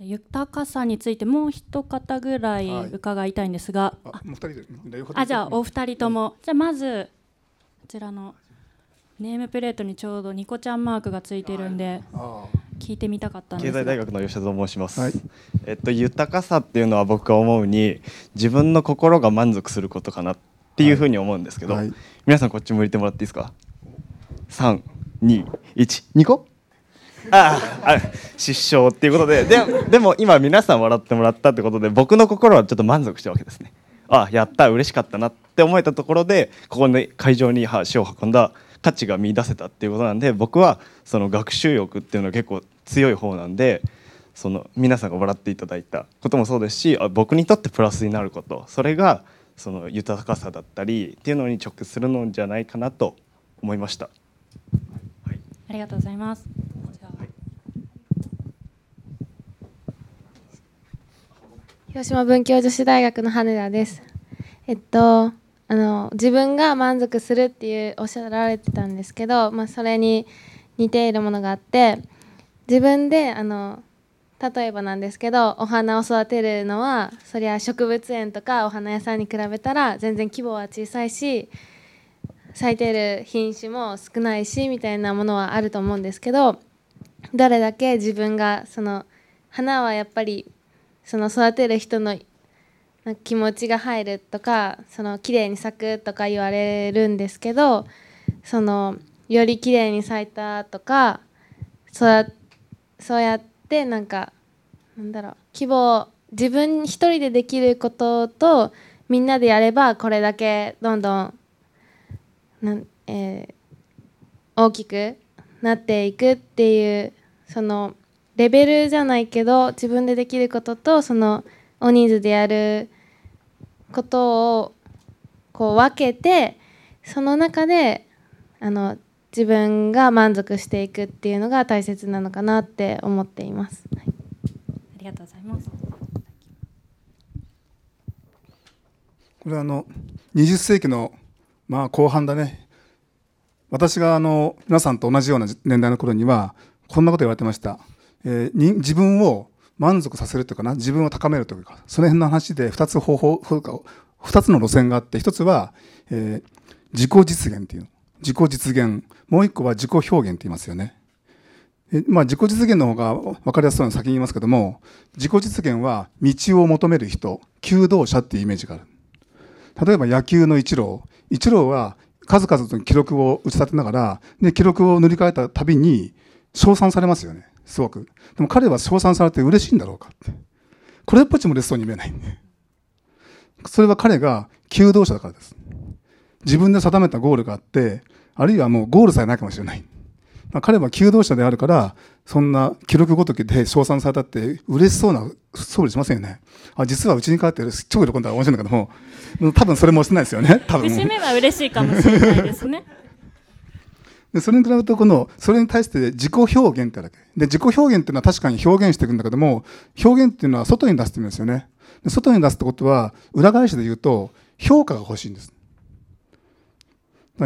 豊かさについてもう一方ぐらい伺いたいんですが、あもう二人であじゃあお二人とも、じゃあまずこちらのネームプレートにちょうどニコちゃんマークがついてるんで聞いてみたかったんです経済大学の吉田と申します、はい。えっと豊かさっていうのは僕が思うに自分の心が満足することかなっていうふうに思うんですけど、はい。皆さんこっち向いてもらっていいですか？321個？あ ああ失笑っていうことでででも今皆さん笑ってもらったってことで僕の心はちょっと満足したわけですね。あやった嬉しかったなって思えたところでここに会場に足を運んだ価値が見出せたっていうことなんで僕はその学習欲っていうのは結構強い方なんでその皆さんが笑っていただいたこともそうですしあ僕にとってプラスになることそれがその豊かさだったりっていうのに直結するのじゃないかなと思いました。ありがとうございますじゃあ広島文教女子大学の羽田です。えっとあの自分が満足するっていうおっしゃられてたんですけど、まあ、それに似ているものがあって自分であの例えばなんですけどお花を育てるのはそりゃ植物園とかお花屋さんに比べたら全然規模は小さいし咲いてる品種も少ないしみたいなものはあると思うんですけどどれだけ自分がその花はやっぱりその育てる人の気持ちが入るとかその綺麗に咲くとか言われるんですけどそのより綺麗に咲いたとかそうそうやってなんかなんだろう規模自分一人でできることとみんなでやればこれだけどんどんなん、えー大きくなっていくっていうそのレベルじゃないけど自分でできることとその大人数でやることをこう分けてその中であの自分が満足していくっていうのが大切なのかなって思っています。はい。ありがとうございます。これはあの20世紀のまあ後半だね。私があの皆さんと同じような年代の頃にはこんなこと言われてました、えー自分を満足させるというかな自分を高めるというかその辺の話で2つ方法2つの路線があって1つは、えー自己実現っていう自己実現。もう1個は自己表現って言いますよね。えまあ、自己実現の方が分かりやすそうな先に言いますけども自己実現は道を求める人求道者っていうイメージがある。例えば野球のイチローイチローは数々の記録を打ち立てながらで記録を塗り替えたたびに称賛されますよね。すごく。でも彼は称賛されて嬉しいんだろうかって。これっぽっちも嬉しそうに見えないそれは彼が求道者だからです。自分で定めたゴールがあってあるいはもうゴールさえないかもしれない。まあ、彼は求道者であるからそんな記録ごときで称賛されたって嬉しそうな総理しませんよね。あ実はうちに帰ってる超喜んだら面白いんだけども多分それもしてないですよね。多分。節目は嬉しいかもしれないですね でそれに比べるとこのそれに対して自己表現ってあるわけ。で自己表現っていうのは確かに表現していくんだけども表現っていうのは外に出すって意味ですよね。で外に出すってことは裏返しで言うと評価が欲しいんです。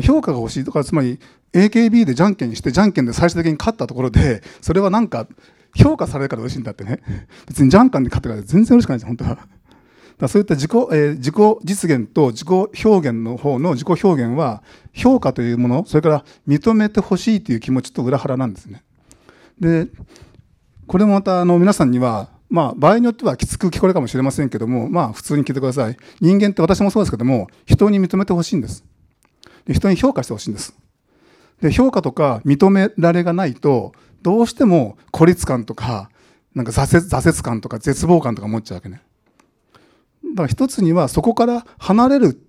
評価が欲しいとかつまり AKB でじゃんけんしてじゃんけんで最終的に勝ったところでそれはなんか評価されるから嬉しいんだってね。別にじゃんけんで勝ってから全然嬉しくないです本当は。だそういった自己,、えー自己実現と自己表現の方の自己表現は評価というものそれから認めてほしいという気持ちと裏腹なんですね。でこれもまたあの皆さんにはまあ場合によってはきつく聞こえるかもしれませんけどもまあ普通に聞いてください。人間って私もそうですけども人に認めてほしいんです。で人に評価してほしいんです。で評価とか認められがないとどうしても孤立感とかなんか挫折挫折感とか絶望感とか持っちゃうわけね。だから一つにはそこから離れる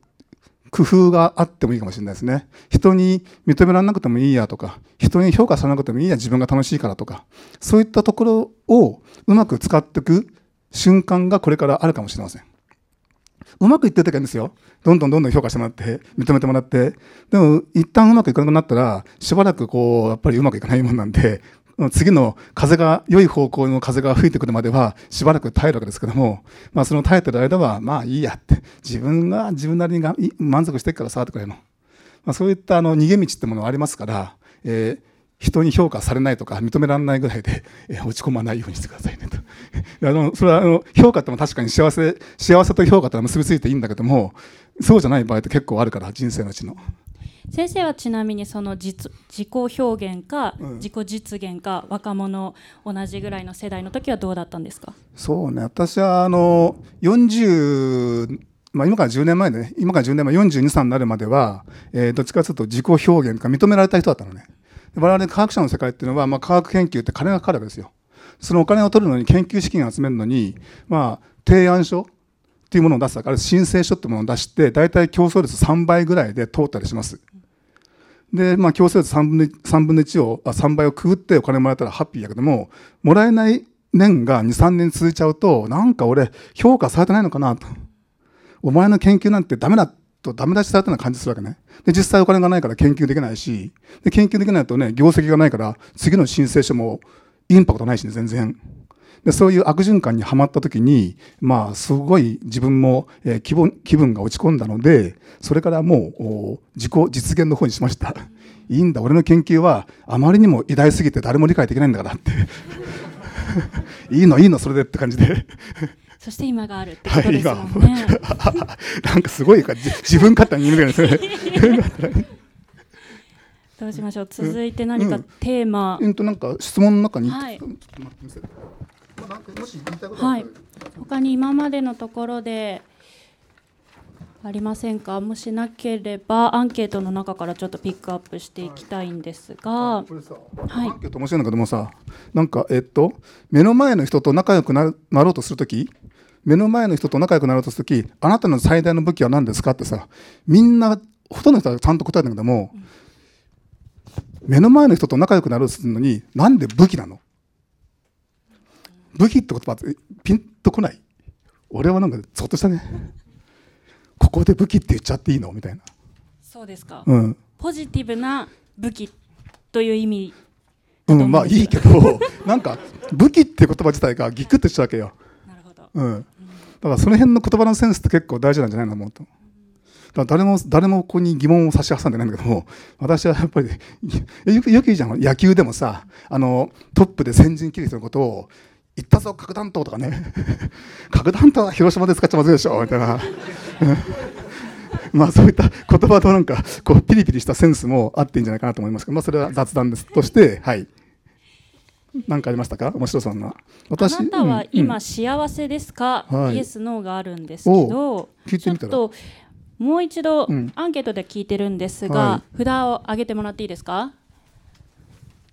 工夫があってもいいかもしれないですね人に認められなくてもいいやとか人に評価されなくてもいいや自分が楽しいからとかそういったところをうまく使っていく瞬間がこれからあるかもしれませんうまくいってる時はいいんですよ。どんどんどんどん評価してもらって、認めてもらって。でも、一旦うまくいかなくなったら、しばらくこう、やっぱりうまくいかないもんなんで、次の風が、良い方向の風が吹いてくるまでは、しばらく耐えるわけですけども、まあその耐えてる間は、まあいいやって、自分が自分なりにが満足してるからさ、とかいうの。まあそういったあの逃げ道ってものはありますから、えー人に評価されないとか認められないぐらいで、えー落ち込まないようにしてくださいねと あのそれはあの評価っても確かに幸せ幸せと評価とは結びついていいんだけどもそうじゃない場合って結構あるから人生のうちの。先生はちなみにその実自己表現か自己実現か若者同じぐらいの世代の時はどうだったんですか？そうね。私はあの40まあ、今から10年前でね今から10年前42、3になるまでは、えー、どっちかというと自己表現が認められた人だったのね。我々科学者の世界っていうのは、まあ、科学研究って金がかかるわけですよ。そのお金を取るのに研究資金を集めるのに、まあ、提案書っていうものを出すから申請書っていうものを出して大体競争率3倍ぐらいで通ったりします。で、まあ、競争率3分の ,3 分の1を3倍をくぐってお金もらえたらハッピーやけどももらえない年が23年続いちゃうとなんか俺評価されてないのかなと。お前の研究なんてダメだとダメ出しされたような感じするわけね。で実際お金がないから研究できないしで研究できないとね業績がないから次の申請書もインパクトないしね全然。でそういう悪循環にはまった時にまあすごい自分も、えー、気分気分が落ち込んだのでそれからもう自己実現の方にしました。いいんだ。俺の研究はあまりにも偉大すぎて誰も理解できないんだからって。いいのいいのそれでって感じで。そして今があるってことですもんね、はい、なんかすごいか自分勝手に言うみたいな どうしましょう。続いて何かテーマ、うん、えっとなんか質問の中に、はい、はい、他に今までのところでありませんか？もしなければアンケートの中からちょっとピックアップしていきたいんですが、はい、アンケート面白いんだけどもさなんかえっと目の前の人と仲良くなろうとするとき目の前の人と仲良くなろうとするときあなたの最大の武器は何ですかってさみんなほとんどの人はちゃんと答えたんだけども、うん、目の前の人と仲良くなろうとするのになんで武器なの？武器って言葉ピンとこない？俺はなんかゾッとしたね。ここで武器って言っちゃっていいの？みたいな。そうですか、うん、ポジティブな武器という意味うんまあいいけど なんか武器って言葉自体がギクッとしたわけよ。なるほど、うん、だからその辺の言葉のセンスって結構大事なんじゃないの？思うと。だ誰も誰もここに疑問を差し挟んでないんだけども私はやっぱりよくよく言うじゃん。野球でもさあのトップで先陣切る人のことを行ったぞ核弾頭とかね。核弾頭は広島で使っちゃまずいでしょみたいな。まあそういった言葉のなんかこうピリピリしたセンスもあっていいんじゃないかなと思いますけど、まあ、それは雑談ですとしてはい。何かありましたか？面白そうな。私あなたは今幸せですか、うん、イエスノーがあるんですけど聞いてみたら。もう一度アンケートで聞いてるんですが、はい、札を上げてもらっていいですか？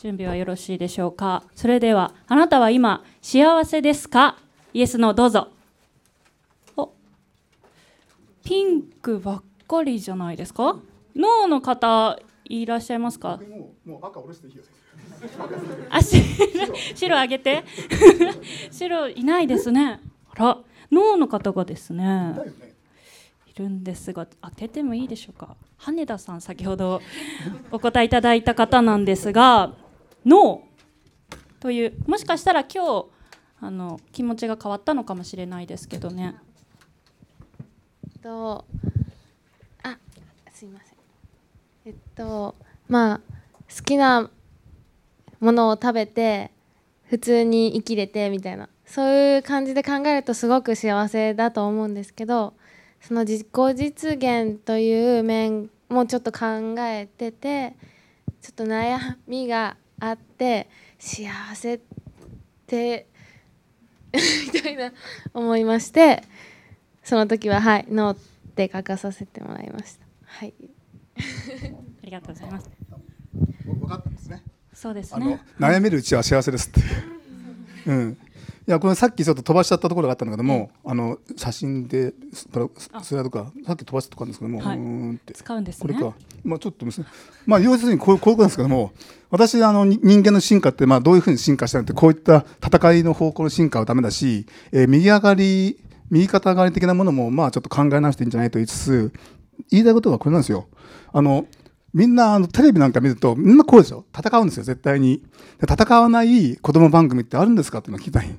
準備はよろしいでしょうか？それではあなたは今幸せですか？イエスのどうぞ。おピンクばっかりじゃないですか？ノーの方いらっしゃいますか？あ白あげて。白いないですね。あらノーの方がですね。いるんですが当ててもいいでしょうか？羽田さん先ほどお答えいただいた方なんですがノーというもしかしたら今日あの気持ちが変わったのかもしれないですけどね。とあすいませんえっとまあ好きなものを食べて普通に生きれてみたいなそういう感じで考えるとすごく幸せだと思うんですけどその自己実現という面もちょっと考えててちょっと悩みがあって幸せって みたいな思いましてその時ははいノーって書かさせてもらいました。はい。ありがとうございます。分かったんですね。そうですね。悩めるうちは幸せですって。うんいやこれさっきちょっと飛ばしちゃったところがあったんだけども、あの写真でスライドかさっき飛ばしたところなんですけども、はい、うんって。使うんです、ね、これか。まあちょっとまあ要するにこうこういうことなんですけども私あの人間の進化ってまあどういうふうに進化したのってこういった戦いの方向の進化はダメだし、えー、右上がり右肩上がり的なものもまあちょっと考え直していいんじゃないと言いつつ言いたいことはこれなんですよ。あのみんなあのテレビなんか見るとみんなこうでしょ？戦うんですよ絶対に。戦わない子供番組ってあるんですか？っていうのを聞きたい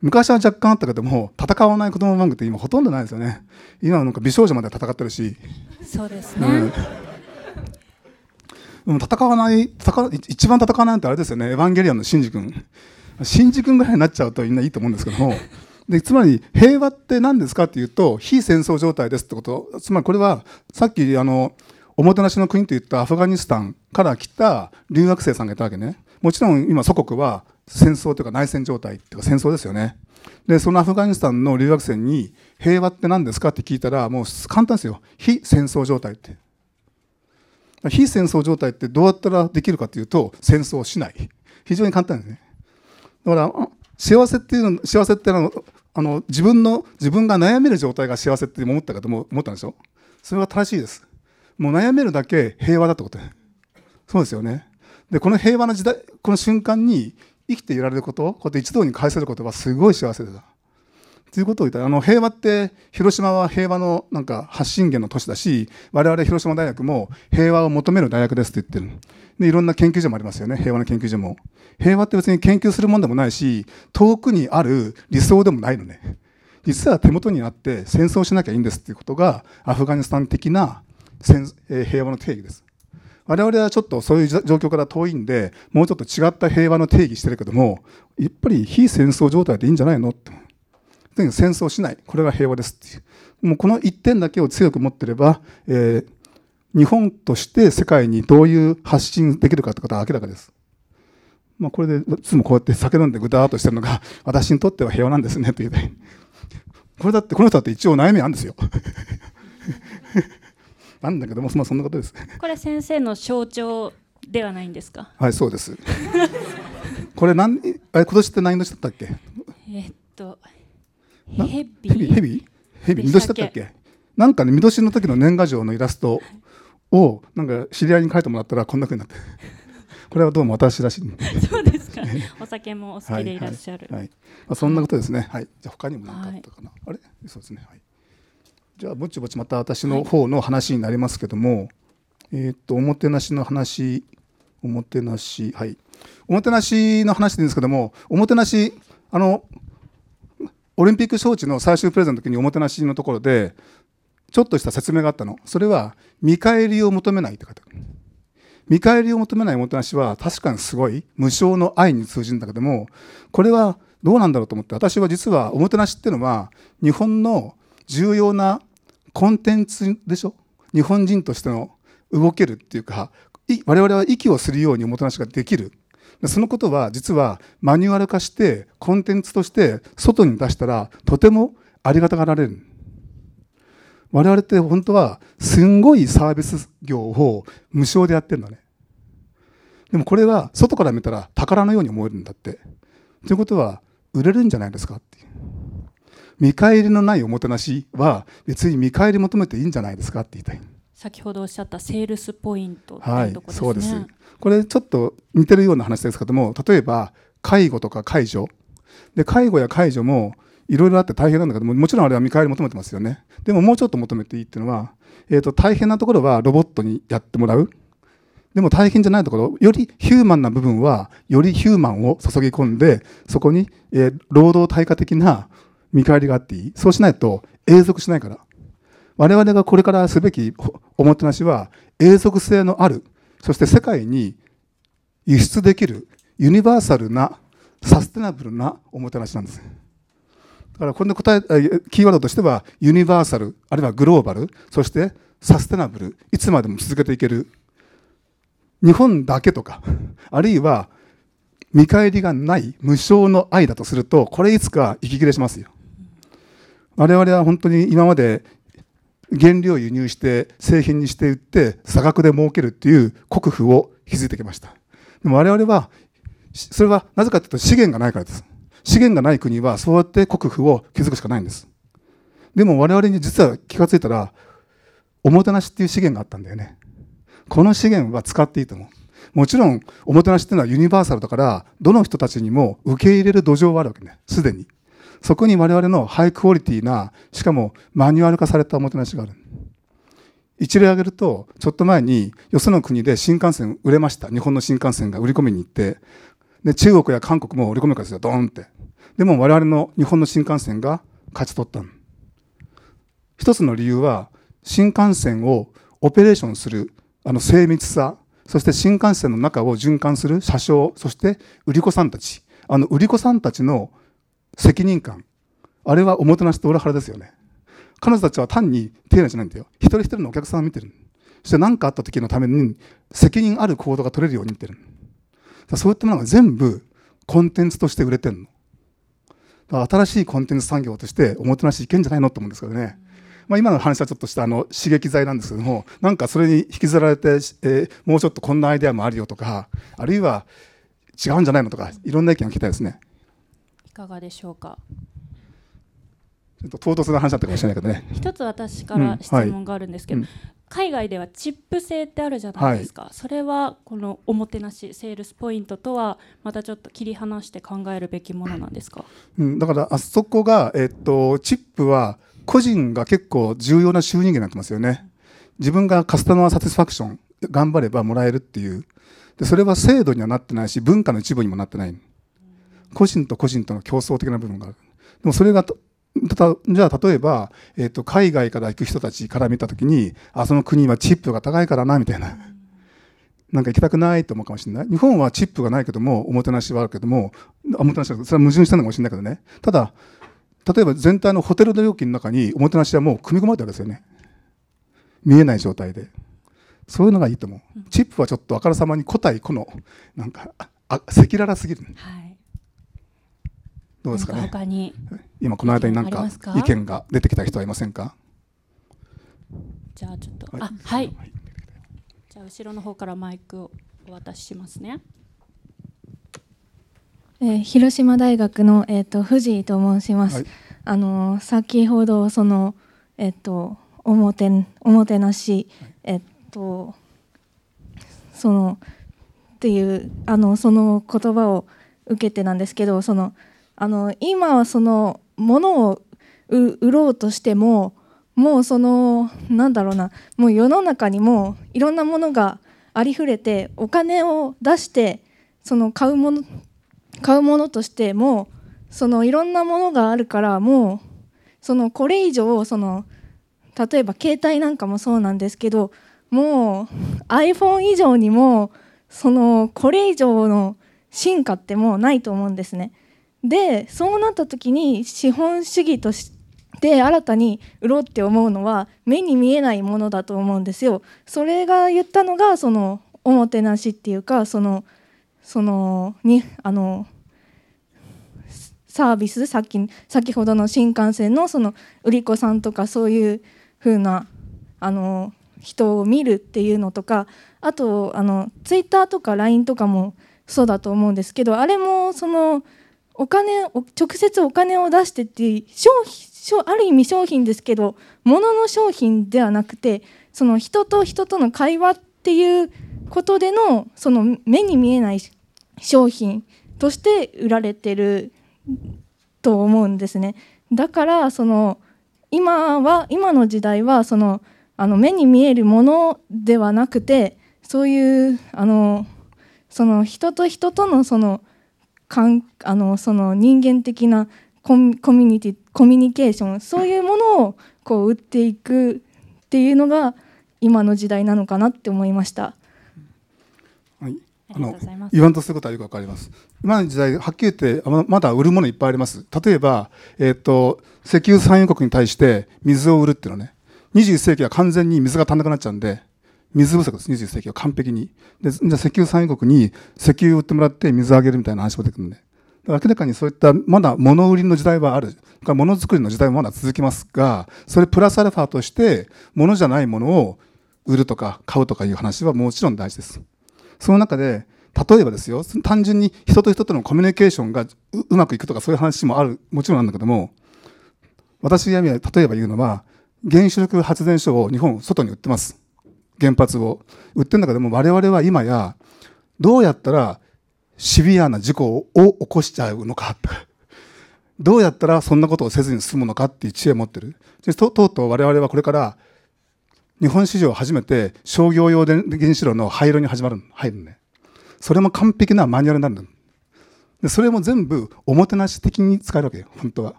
昔は若干あったけども戦わない子供番組って今ほとんどないですよね。今はなんか美少女まで戦ってるし。そうですね、うん、戦わない戦一番戦わないってあれですよね。エヴァンゲリオンのシンジ君。新次君ぐらいになっちゃうとみんないいと思うんですけども。でつまり平和って何ですかっていうと非戦争状態ですってこと。つまりこれはさっきあのおもてなしの国といったアフガニスタンから来た留学生さんがいたわけねもちろん今祖国は戦争というか内戦状態っていうか戦争ですよね。でそのアフガニスタンの留学生に平和って何ですかって聞いたらもう簡単ですよ。非戦争状態って。非戦争状態ってどうやったらできるかというと戦争をしない。非常に簡単ですね。だから幸せっていうの幸せってのあの自分の自分が悩める状態が幸せって思ったかと思ったんでしょそれは正しいです。もう悩めるだけ平和だってこと。そうですよね。でこの平和な時代この瞬間に生きていられることこうやって一堂に会せることはすごい幸せだ。ということを言った。らあの平和って広島は平和のなんか発信源の都市だし我々広島大学も平和を求める大学ですって言ってるでいろんな研究所もありますよね。平和の研究所も。平和って別に研究するもんでもないし遠くにある理想でもないのね。実は手元にあって戦争しなきゃいいんですっていうことがアフガニスタン的な平和の定義です。我々はちょっとそういう状況から遠いんでもうちょっと違った平和の定義してるけどもやっぱり非戦争状態でいいんじゃないのって。戦争しない。これが平和ですっていう。もうこの一点だけを強く持ってれば、えー、日本として世界にどういう発信できるかってことは明らかです。まあ、これでいつもこうやって酒飲んでぐだーっとしてるのが 私にとっては平和なんですねというこれだってこの人だって一応悩みあるんですよ。なんだけども、まあ、そんなことです。これ先生の象徴ではないんですか？はい、そうです。これ何、あれ今年って何年だったっけ？えっと。ヘビ。ヘビ。ヘビ。年だったっけ？なんかね、見年の時の年賀状のイラストを、なんか知り合いに書いてもらったら、こんな風になって。これはどうも私らしい。そうですか。お酒もお好きでいらっしゃる。はい、はい、まあ、そんなことですね。はい。じゃ、他にも何かあったかな。はい、あれ、そうですね。はい。じゃあぼちぼちまた私の方の話になりますけども、はい、えっ、とおもてなしの話おもてなしはい。おもてなしの話でいいんですけどもおもてなしあのオリンピック招致の最終プレゼンの時におもてなしのところでちょっとした説明があったの。それは見返りを求めないって書いてある。見返りを求めないおもてなしは確かにすごい無償の愛に通じるんだけどもこれはどうなんだろうと思って私は実はおもてなしっていうのは日本の重要なコンテンツでしょ？日本人としての動けるっていうか我々は息をするようにおもてなしができる。そのことは実はマニュアル化してコンテンツとして外に出したらとてもありがたがられる。我々って本当はすんごいサービス業を無償でやってるんだね。でもこれは外から見たら宝のように思えるんだって。ということは売れるんじゃないですかっていう。見返りのないおもてなしは別に見返り求めていいんじゃないですかって言いたい。先ほどおっしゃったセールスポイントはい、そうですこれちょっと似てるような話ですけども例えば介護とか介助。で介護や介助もいろいろあって大変なんだけどももちろんあれは見返り求めてますよね。でももうちょっと求めていいっていうのは、えーと、大変なところはロボットにやってもらうでも大変じゃないところよりヒューマンな部分はよりヒューマンを注ぎ込んでそこに、えー、労働対価的な見返りがあっていい？そうしないと永続しないから。我々がこれからすべきおもてなしは永続性のあるそして世界に輸出できるユニバーサルなサステナブルなおもてなしなんです。だからこれの答えキーワードとしてはユニバーサルあるいはグローバルそしてサステナブルいつまでも続けていける。日本だけとかあるいは見返りがない無償の愛だとするとこれいつか息切れしますよ。我々は本当に今まで原料を輸入して製品にして売って差額で儲けるっていう国府を築いてきました。でも我々はそれはなぜかというと資源がないからです。資源がない国はそうやって国府を築くしかないんです。でも我々に実は気が付いたらおもてなしっていう資源があったんだよね。この資源は使っていいと思う。もちろんおもてなしっていうのはユニバーサルだからどの人たちにも受け入れる土壌はあるわけね。すでに。そこに我々のハイクオリティな、しかもマニュアル化されたおもてなしがある。一例挙げると、ちょっと前によその国で新幹線売れました。日本の新幹線が売り込みに行って、で中国や韓国も売り込むからですよ、ドーンって。でも我々の日本の新幹線が勝ち取った一つの理由は、新幹線をオペレーションするあの精密さ、そして新幹線の中を循環する車掌、そして売り子さんたち、あの売り子さんたちの責任感。あれはおもてなしと裏腹ですよね。彼女たちは単に丁寧じゃないんだよ。一人一人のお客さんを見てる。そして何かあった時のために責任ある行動が取れるように見てる。そういったものが全部コンテンツとして売れてるの。新しいコンテンツ産業としておもてなしいけんじゃないのと思うんですけどね、まあ、今の話はちょっとしたあの刺激剤なんですけどもなんかそれに引きずられて、えー、もうちょっとこんなアイデアもあるよとかあるいは違うんじゃないのとかいろんな意見を聞きたいですね。かがでしょうか？ちょっと唐突な話だったかもしれないけどね。一つ私から質問があるんですけど、うん。はいうん海外ではチップ制ってあるじゃないですか、はい、それはこのおもてなしセールスポイントとはまたちょっと切り離して考えるべきものなんですか、うん、だからあそこが、えっと、チップは個人が結構重要な収入源になってますよね。自分がカスタマーサティスファクション頑張ればもらえるっていう。でそれは制度にはなってないし文化の一部にもなってない個人と個人との競争的な部分があるでもそれがたじゃあ例えば、えーと、海外から行く人たちから見た時にあその国はチップが高いからなみたいな。なんか行きたくないと思うかもしれない。日本はチップがないけども、おもてなしはあるけども、おもてなしは、それは矛盾してるのかもしれないけどね。ただ、例えば全体のホテルの料金の中におもてなしはもう組み込まれてるわけですよね。見えない状態で。そういうのがいいと思う。チップはちょっとあからさまに個体個の、なんか、赤裸々すぎる。はいどうですかね。他に。今この間に何か意見が出てきた人はいませんか？じゃあちょっと、はい、あはい、じゃあ後ろの方からマイクをお渡ししますね。えー、広島大学の、えーと、藤井と申します、はい、あの先ほどそのえっ、ー、とおもておもてなし、えっ、ー、とそのっていうあのその言葉を受けてなんですけどそのあの今はその物を売ろうとしてももうそのなんだろうなもう世の中にもいろんなものがありふれてお金を出してその買うもの買うものとしてもそのいろんなものがあるからもうそのこれ以上その例えば携帯なんかもそうなんですけどもう iPhone 以上にもそのこれ以上の進化ってもうないと思うんですね。でそうなった時に資本主義として新たに売ろうって思うのは目に見えないものだと思うんですよ。それが言ったのがそのおもてなしっていうかそのそのにあのサービスさっき先ほどの新幹線のその売り子さんとかそういう風なあな人を見るっていうのとかあとあのツイッターとか LINE とかもそうだと思うんですけどあれもそのお金を直接お金を出してっていう商品ある意味商品ですけど物の商品ではなくてその人と人との会話っていうことでのその目に見えない商品として売られてると思うんですね。だからその今は今の時代はそのあの目に見えるものではなくてそういうあのその人と人とのそのかんあのその人間的なコミュニティコミュニケーションそういうものをこう打っていくっていうのが今の時代なのかなって思いました。はいあの言わんとすることはよくわかります。今の時代、はっきり言ってまだ売るものいっぱいあります。例えば、えーと、石油産油国に対して水を売るっていうのはね、21世紀は完全に水が足んなくなっちゃうんで、水不足です、21世紀は完璧に。で、じゃあ石油産油国に石油を売ってもらって水をあげるみたいな話も出てくるんで。明らかにそういったまだ物売りの時代はある。か物作りの時代もまだ続きますが、それプラスアルファとして物じゃないものを売るとか買うとかいう話はもちろん大事です。その中で、例えばですよ、単純に人と人とのコミュニケーションがうまくいくとかそういう話もある、もちろんなんだけども、私が例えば言うのは、原子力発電所を日本外に売ってます。原発を売ってるんだけども我々は今やどうやったらシビアな事故を起こしちゃうのか。どうやったらそんなことをせずに済むのかっていう知恵を持ってる。ととうとう我々はこれから日本史上初めて商業用で原子炉の廃炉に始まる入るね。それも完璧なマニュアルになるでそれも全部おもてなし的に使えるわけよ。本当は。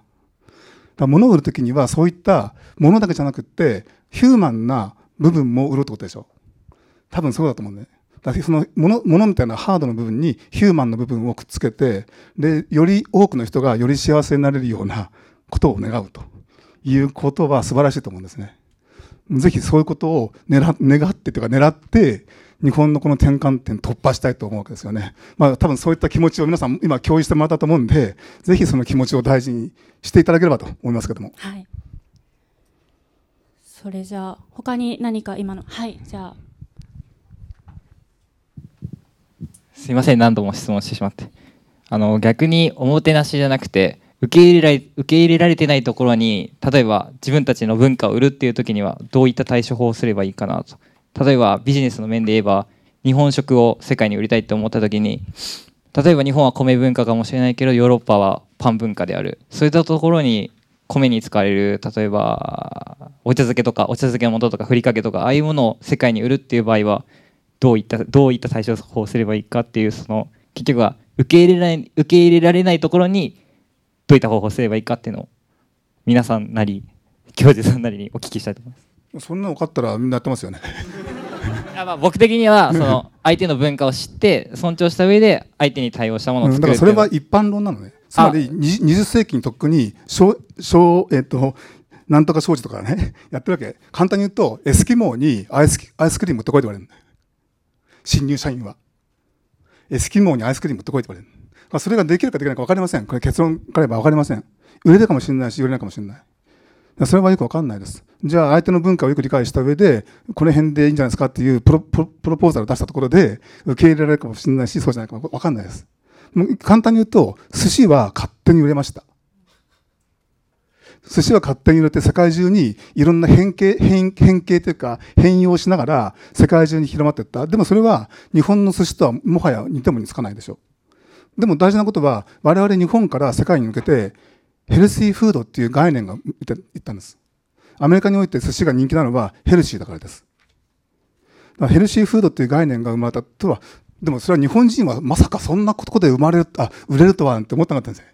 だ物を売る時にはそういったものだけじゃなくてヒューマンな部分も売ろうってことでしょ？多分そうだと思うねだそのものものみたいなハードの部分にヒューマンの部分をくっつけてでより多くの人がより幸せになれるようなことを願うということは素晴らしいと思うんですね。ぜひそういうことを願願ってというか狙って日本のこの転換点突破したいと思うわけですよね。まあ多分そういった気持ちを皆さん今共有してもらったと思うんで、ぜひその気持ちを大事にしていただければと思いますけども。はい。それじゃあ他に何か今の？はいじゃあ。すいません何度も質問してしまって。あの逆におもてなしじゃなくて受け入れられ受け入れられてないところに例えば自分たちの文化を売るっていう時にはどういった対処法をすればいいかなと例えばビジネスの面で言えば日本食を世界に売りたいって思った時に例えば日本は米文化かもしれないけどヨーロッパはパン文化であるそういったところに米に使われる例えばお茶漬けとかお茶漬けの素とかふりかけとかああいうものを世界に売るっていう場合はどういったどういった対処法をすればいいかっていうその結局は受け入れられ受け入れられないところにどういった方法をすればいいかっていうのを皆さんなり教授さんなりにお聞きしたいと思います。そんなの分かったらみんなやってますよねあまあ僕的には その相手の文化を知って尊重した上で相手に対応したものを作る、うん、だからそれは一般論なのねつまり20世紀にとっくに小小えっ、となんとか商事とかね やってるわけ。簡単に言うとエスキモーにアイスアイスクリーム持ってこいって言われる。新入社員は。エスキモーにアイスクリーム持ってこいって言われるそれができるかできないか分かりません。これ結論から言えば分かりません。売れるかもしれないし売れないかもしれない。それはよくわかんないです。じゃあ相手の文化をよく理解した上で、この辺でいいんじゃないですかっていうプロプロポーザルを出したところで、受け入れられるかもしれないし、そうじゃないかもわかんないです。簡単に言うと、寿司は勝手に売れました。寿司は勝手に売れて世界中にいろんな変形、変変形というか変容しながら世界中に広まっていった。でもそれは日本の寿司とはもはや似ても似つかないでしょう。でも大事なことは我々日本から世界に向けてヘルシーフードっていう概念が言ったんです。アメリカにおいて寿司が人気なのはヘルシーだからです。ヘルシーフードっていう概念が生まれたとは、でもそれは日本人はまさかそんなことで生まれる、あ、売れるとはって思ってなかったんですよ。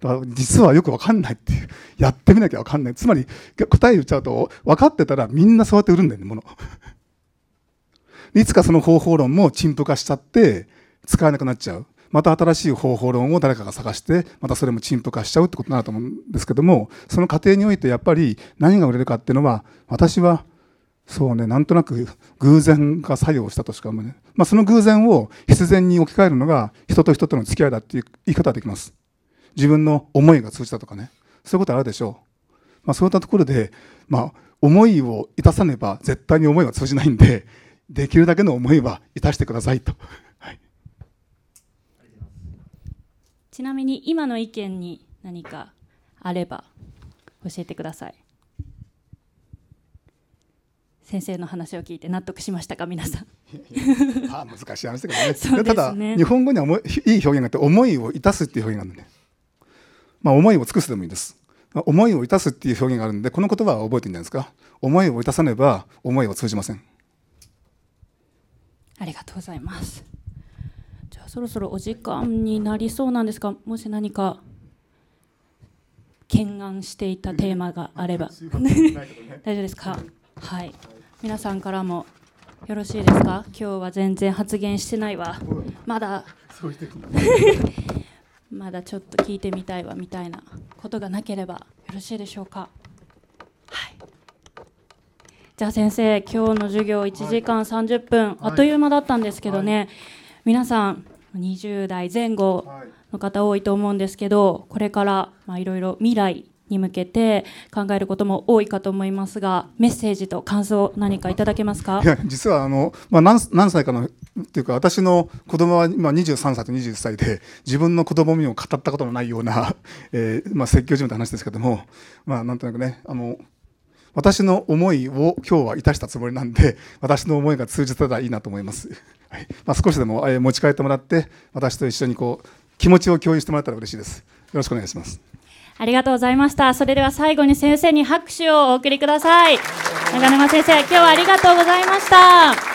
だから実はよくわかんないっていう。やってみなきゃわかんない。つまり、答え言っちゃうと、分かってたらみんなそうやって売るんだよね、もの。いつかその方法論も陳腐化しちゃって、使えなくなっちゃう。また新しい方法論を誰かが探して、またそれも陳腐化しちゃうってことになると思うんですけども、その過程においてやっぱり何が売れるかっていうのは、私は、そうね、なんとなく偶然が作用したとしか思えない。まあ、その偶然を必然に置き換えるのが人と人との付き合いだっていう言い方はできます。自分の思いが通じたとかね。そういうことあるでしょう。まあ、そういったところで、まあ、思いをいたさねば絶対に思いは通じないんで、できるだけの思いはいたしてくださいと。ちなみに今の意見に何かあれば教えてください先生の話を聞いて納得しましたか皆さん。あ難しい話だけどね。ね、ただ日本語にはいい表現があって思いをいたすっていう表現があるんで、ね、まあ思いを尽くすでもいいです。思いをいたすっていう表現があるんでこの言葉は覚えてるんじゃないですか。思いをいたさねば思いは通じません。ありがとうございます。そろそろお時間になりそうなんですがもし何か懸案していたテーマがあれば。大丈夫ですか？はい皆さんからもよろしいですか？今日は全然発言してないわ。まだ。まだちょっと聞いてみたいわみたいなことがなければよろしいでしょうか？はい。じゃあ先生今日の授業1時間30分、あっという間だったんですけどね、皆さん20代前後の方多いと思うんですけどこれからいろいろ未来に向けて考えることも多いかと思いますがメッセージと感想何かいただけますか？いや実はあの、まあ、何何歳かのっていうか私の子供は今23歳と21歳で自分の子供にも語ったことのないような、えーまあ、説教じめた話ですけども、まあ、なんとなくねあの私の思いを今日は致したつもりなんで私の思いが通じたらいいなと思います。はいまあ、少しでも持ち帰ってもらって私と一緒にこう気持ちを共有してもらったら嬉しいです。よろしくお願いします。ありがとうございました。それでは最後に先生に拍手をお送りください。長沼先生、今日はありがとうございました。